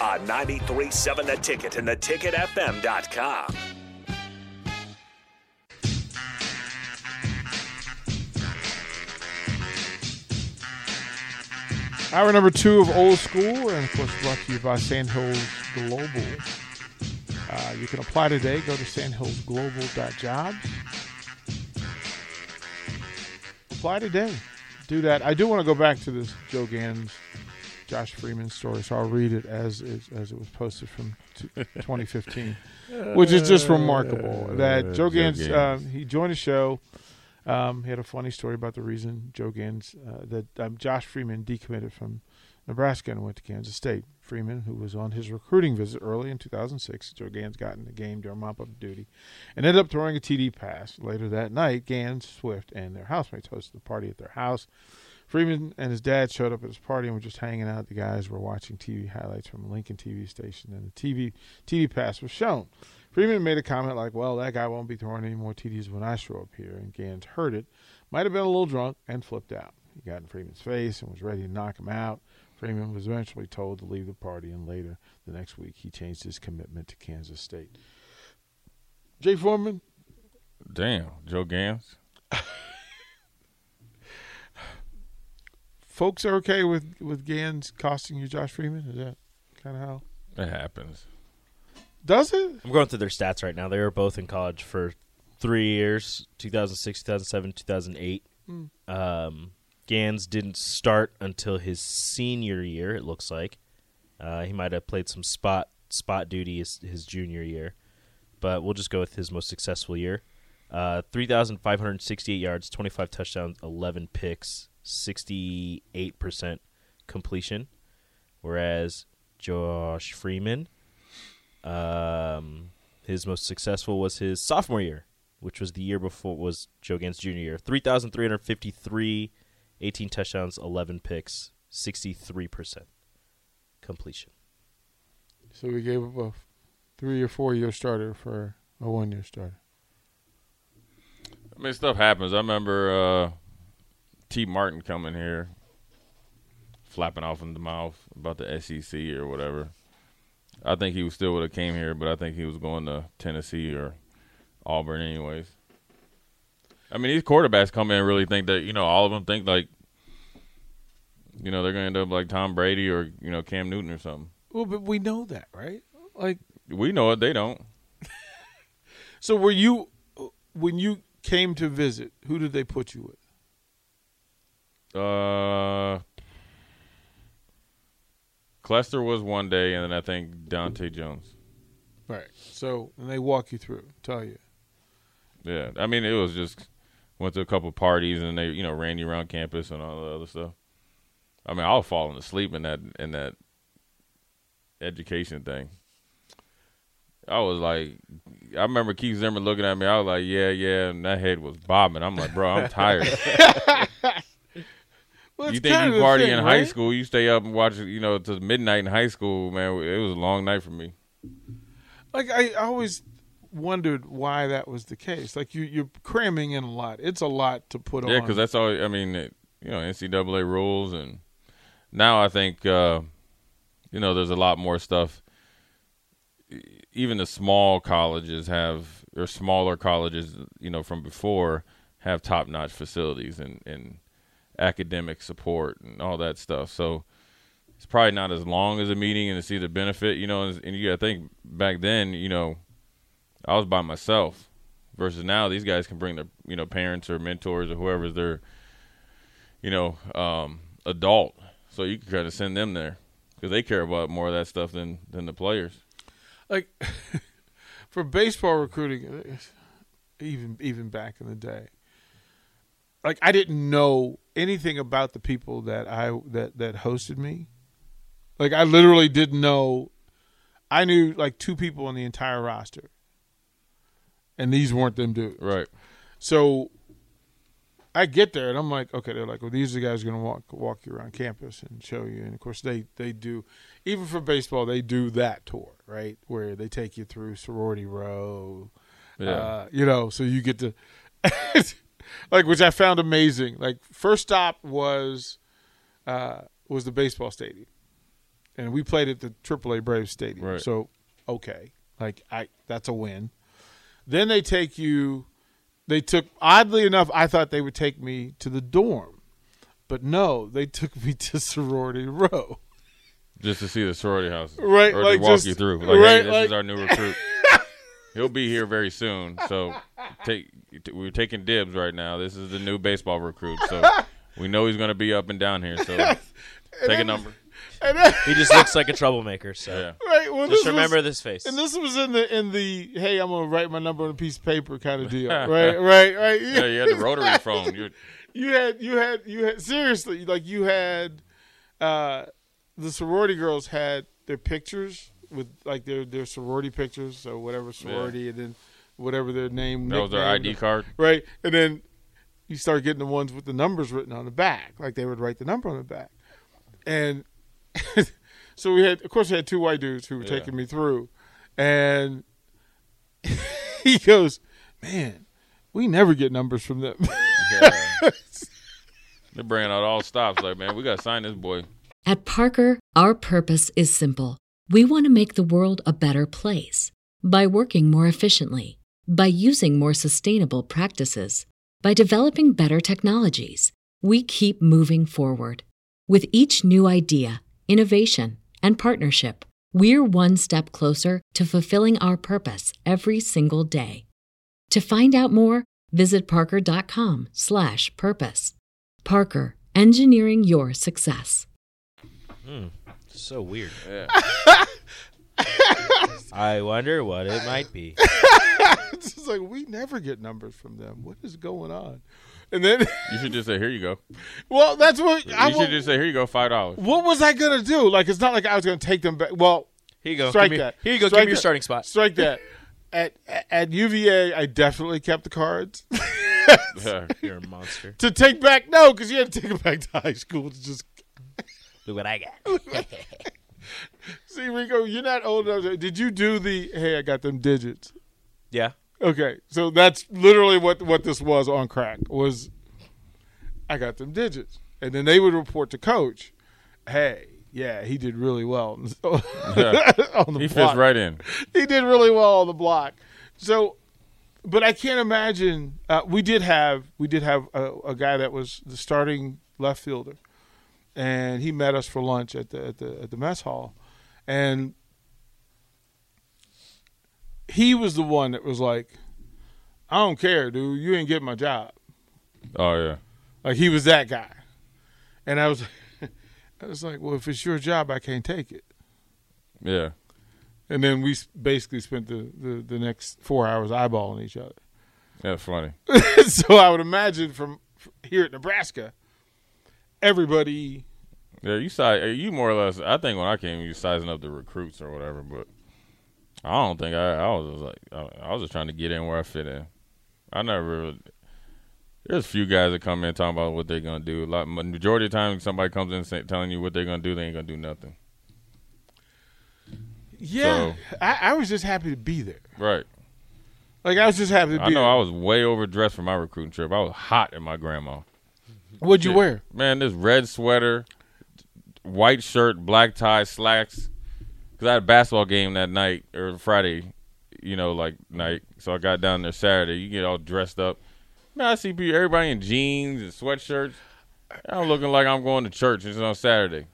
On 93.7 The Ticket and theticketfm.com. Hour number two of Old School, and of course brought to you by Sandhills Global. Uh, you can apply today. Go to sandhillsglobal.jobs. Apply today. Do that. I do want to go back to this Joe Ganz, Josh Freeman's story, so I'll read it as it, as it was posted from t- 2015, which is just remarkable. That Joe Ganz, uh, he joined the show. Um, he had a funny story about the reason Joe Ganz, uh, that um, Josh Freeman decommitted from Nebraska and went to Kansas State. Freeman, who was on his recruiting visit early in 2006, Joe Ganz got in the game during mop up duty and ended up throwing a TD pass. Later that night, Ganz, Swift, and their housemates hosted a party at their house. Freeman and his dad showed up at his party and were just hanging out. The guys were watching TV highlights from a Lincoln TV station, and the TV TV pass was shown. Freeman made a comment like, "Well, that guy won't be throwing any more TDs when I show up here." And Ganz heard it, might have been a little drunk, and flipped out. He got in Freeman's face and was ready to knock him out. Freeman was eventually told to leave the party, and later the next week he changed his commitment to Kansas State. Jay Foreman, Damn, Joe Ganz. folks are okay with with Ganz costing you Josh Freeman? Is that kind of how? It happens. Does it? I'm going through their stats right now. They were both in college for three years 2006, 2007, 2008. Um, Ganz didn't start until his senior year, it looks like. Uh, he might have played some spot spot duty his, his junior year, but we'll just go with his most successful year. Uh, 3,568 yards, 25 touchdowns, 11 picks, 68% completion. Whereas Josh Freeman, um, his most successful was his sophomore year, which was the year before was Joe Ganz' junior year. 3,353, 18 touchdowns, 11 picks, 63% completion. So we gave up a three or four year starter for a one year starter. I mean, stuff happens. I remember uh, Tee Martin coming here, flapping off in the mouth about the SEC or whatever. I think he was still would have came here, but I think he was going to Tennessee or Auburn anyways. I mean, these quarterbacks come in and really think that you know all of them think like, you know, they're going to end up like Tom Brady or you know Cam Newton or something. Well, but we know that, right? Like, We know it, they don't. so were you when you came to visit? Who did they put you with? Uh, Clester was one day, and then I think Dante Jones. Right. So and they walk you through, tell you. Yeah, I mean it was just went to a couple parties and they you know ran you around campus and all the other stuff. I mean I was falling asleep in that in that education thing. I was like, I remember Keith Zimmer looking at me. I was like, yeah, yeah, and that head was bobbing. I'm like, bro, I'm tired. Well, you think you party thing, in high right? school? You stay up and watch, you know, to midnight in high school, man. It was a long night for me. Like I always wondered why that was the case. Like you, you're cramming in a lot. It's a lot to put Yeah, on. Yeah, because that's all. I mean, it, you know, NCAA rules, and now I think uh, you know there's a lot more stuff. Even the small colleges have, or smaller colleges, you know, from before have top notch facilities and and academic support and all that stuff. So it's probably not as long as a meeting and to see the benefit, you know. And, you got to think back then, you know, I was by myself versus now these guys can bring their you know parents or mentors or whoever's their you know um, adult, so you can kind of send them there because they care about more of that stuff than than the players. like for baseball recruiting, even even back in the day, like I didn't know anything about the people that I that that hosted me. Like I literally didn't know. I knew like two people on the entire roster, and these weren't them dudes. Right. So I get there and I'm like, okay, they're like, well, these are the guys going to walk walk you around campus and show you. And of course, they they do, even for baseball, they do that tour, right, where they take you through sorority row, Yeah. uh, you know, so you get to, like, which I found amazing. Like, first stop was uh, was the baseball stadium, and we played at the AAA Braves stadium. Right. So, okay, like I that's a win. Then they take you. They took oddly enough, I thought they would take me to the dorm, but no, they took me to sorority row. just to see the sorority house, Right, Or like to walk just- you through. Like, right, hey, this like- is our new recruit. He'll be here very soon. So, take we're taking dibs right now. This is the new baseball recruit. So, we know he's going to be up and down here. So, take a number. And then, He just looks like a troublemaker. So Yeah. right, well, just this remember was, this face. And this was in the in the hey, I'm gonna write my number on a piece of paper kind of deal, right, right, right. Yeah, you had the rotary phone. You you had you had you had seriously like you had uh the sorority girls had their pictures with like their their sorority pictures so whatever sorority and then whatever their name that was their nickname, ID card. right and then you start getting the ones with the numbers written on the back like they would write the number on the back and so we had of course we had two white dudes who were Yeah. taking me through and he goes man we never get numbers from them Yeah. They're bringing out all stops. Like, man, we got to sign this boy. At Parker, our purpose is simple. We want to make the world a better place by working more efficiently, by using more sustainable practices, by developing better technologies. We keep moving forward. With each new idea, innovation, and partnership, we're one step closer to fulfilling our purpose every single day. To find out more, visit parker.com/purpose. Parker, engineering your success. Hmm. so weird. Yeah. I wonder what it might be. it's just like we never get numbers from them. What is going on? And then, You should just say, here you go. well, that's what You I. should just say, here you go, five dollars. what was I gonna do? Like, it's not like I was gonna take them back. Well, Here you go. strike Give me- that. Here you go. Strike give me your starting spot. Strike that. At at UVA, I definitely kept the cards You're a monster. to take back. No, because you had to take them back to high school to just Look what I got. see Rico. You're not old enough. Did you do the? Hey, I got them digits. Yeah. Okay, so that's literally what what this was on crack was. I got them digits, and then they would report to coach, "Hey, yeah, he did really well on the He block. fits right in. He did really well on the block." So, but I can't imagine. Uh, we did have we did have a, a guy that was the starting left fielder, and he met us for lunch at the at the at the mess hall, and he was the one that was like, "I don't care, dude. You ain't getting my job." Oh, yeah. Like he was that guy, and I was, I was like, "Well, if it's your job, I can't take it." Yeah. And then we basically spent the, the, the next four hours eyeballing each other. That's funny. so I would imagine from from here at Nebraska, everybody. Yeah, you size you more or less. I think when I came, you sizing up the recruits or whatever. But I don't think I. I was just like I, I was just trying to get in where I fit in. I never. Really, there's a few guys that come in talking about what they're gonna do. A lot majority of the time, somebody comes in say, telling you what they're gonna do, they ain't gonna do nothing. Yeah, So- I, I was just happy to be there. Right. Like I was just happy to be I know there. I was way overdressed for my recruiting trip. I was hot at my grandma. What'd you Shit. wear? Man, this red sweater, white shirt, black tie, slacks. Because I had a basketball game that night or Friday, you know, like night. So I got down there Saturday. You get all dressed up. Man, I see people, everybody in jeans and sweatshirts. I'm looking like I'm going to church. It's on Saturday.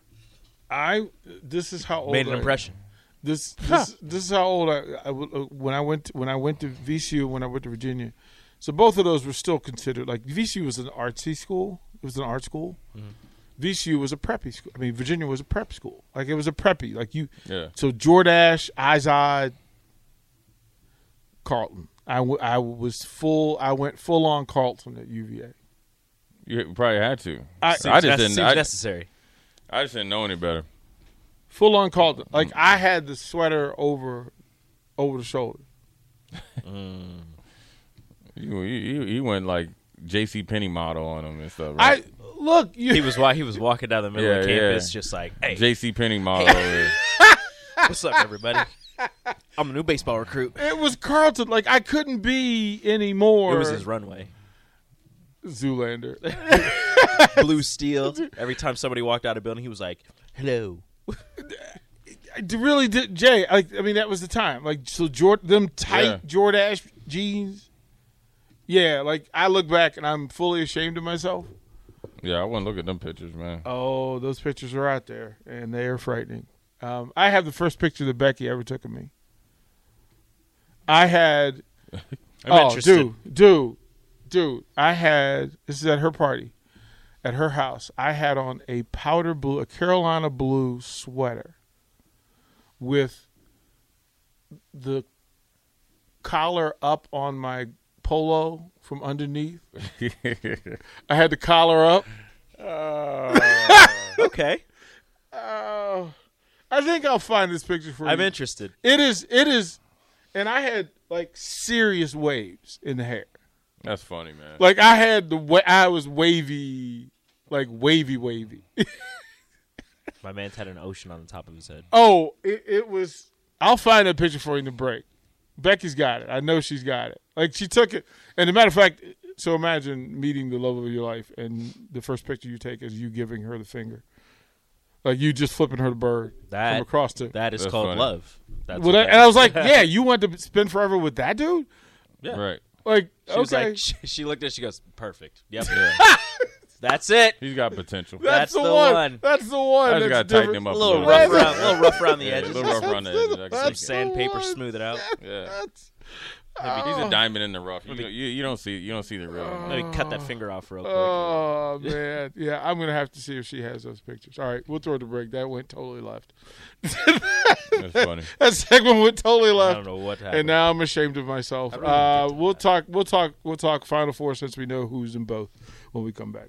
I this is how old Made an I- impression. This this, this is how old I, I w- uh, when I went to, when I went to VCU when I went to Virginia. So both of those were still considered like VCU was an artsy school. It was an art school. VCU was a preppy school. I mean Virginia was a prep school. Like it was a preppy. Like you. Yeah. So Jordache, Izod, Carlton. I, w- I was full. I went full on Carlton at UVA. You probably had to. I- I just didn't. seems I, necessary. I just didn't know any better. full on Carlton. Like mm. I had the sweater over over the shoulder. Mm. You, you, you went like J.C. Penney model on him and stuff. Right? I look. You, He was why he was walking down the middle of Yeah, campus, yeah. just like, "Hey, J.C. Penney model. over what's up, everybody? I'm a new baseball recruit." it was Carlton. Like I couldn't be anymore. It was his runway. Zoolander. Blue steel. Every time somebody walked out of building, he was like, "Hello." I d- really did, Jay. Like I mean, that was the time. Like so, Jord, them tight Yeah. Jordache jeans. Yeah, like I look back and I'm fully ashamed of myself. Yeah, I wouldn't look at them pictures, man. Oh, those pictures are out there, and they are frightening. Um, I have the first picture that Becky ever took of me. I had. I'm oh, interested. dude, dude, dude! I had. This is at her party, at her house. I had on a powder blue, a Carolina blue sweater, with the collar up on my polo from underneath. I had the collar up. Uh, okay, Oh, I think I'll find this picture for you. I'm you. interested. It is. It is, and I had like serious waves in the hair. That's funny, man. Like I had the wa- I was wavy, like wavy, wavy. My man's had an ocean on the top of his head. oh, it, it was. I'll find a picture for you in the break. Becky's got it. I know she's got it. Like she took it, and a matter of fact, so imagine meeting the love of your life, and the first picture you take is you giving her the finger, like you just flipping her the bird That from across the. that is That's called funny. love. That's well, that, that and I was like, yeah, you want to spend forever with that dude? yeah. Right. Like, She was okay, like, she, she looked at, it, she goes, "Perfect. Yep, Yeah. that's it." He's got potential. That's the, the one. one. That's the one. I just gotta tighten him up A a little little rough around, a little rough around the Yeah, a little rough around the edges. I can Some see. sandpaper, one. smooth it out. Yeah. That's- He's a diamond in the rough. You, don't- you, you don't see you don't see the real. one. Let me cut that finger off real quick. Oh man, yeah. I'm gonna have to see if she has those pictures. All right, we'll throw it to break. That went totally left. That's funny. That segment went totally left. I don't know what happened. And now I'm ashamed of myself. I really don't Uh, get to we'll that. talk. We'll talk. We'll talk Final Four since we know who's in both when we come back.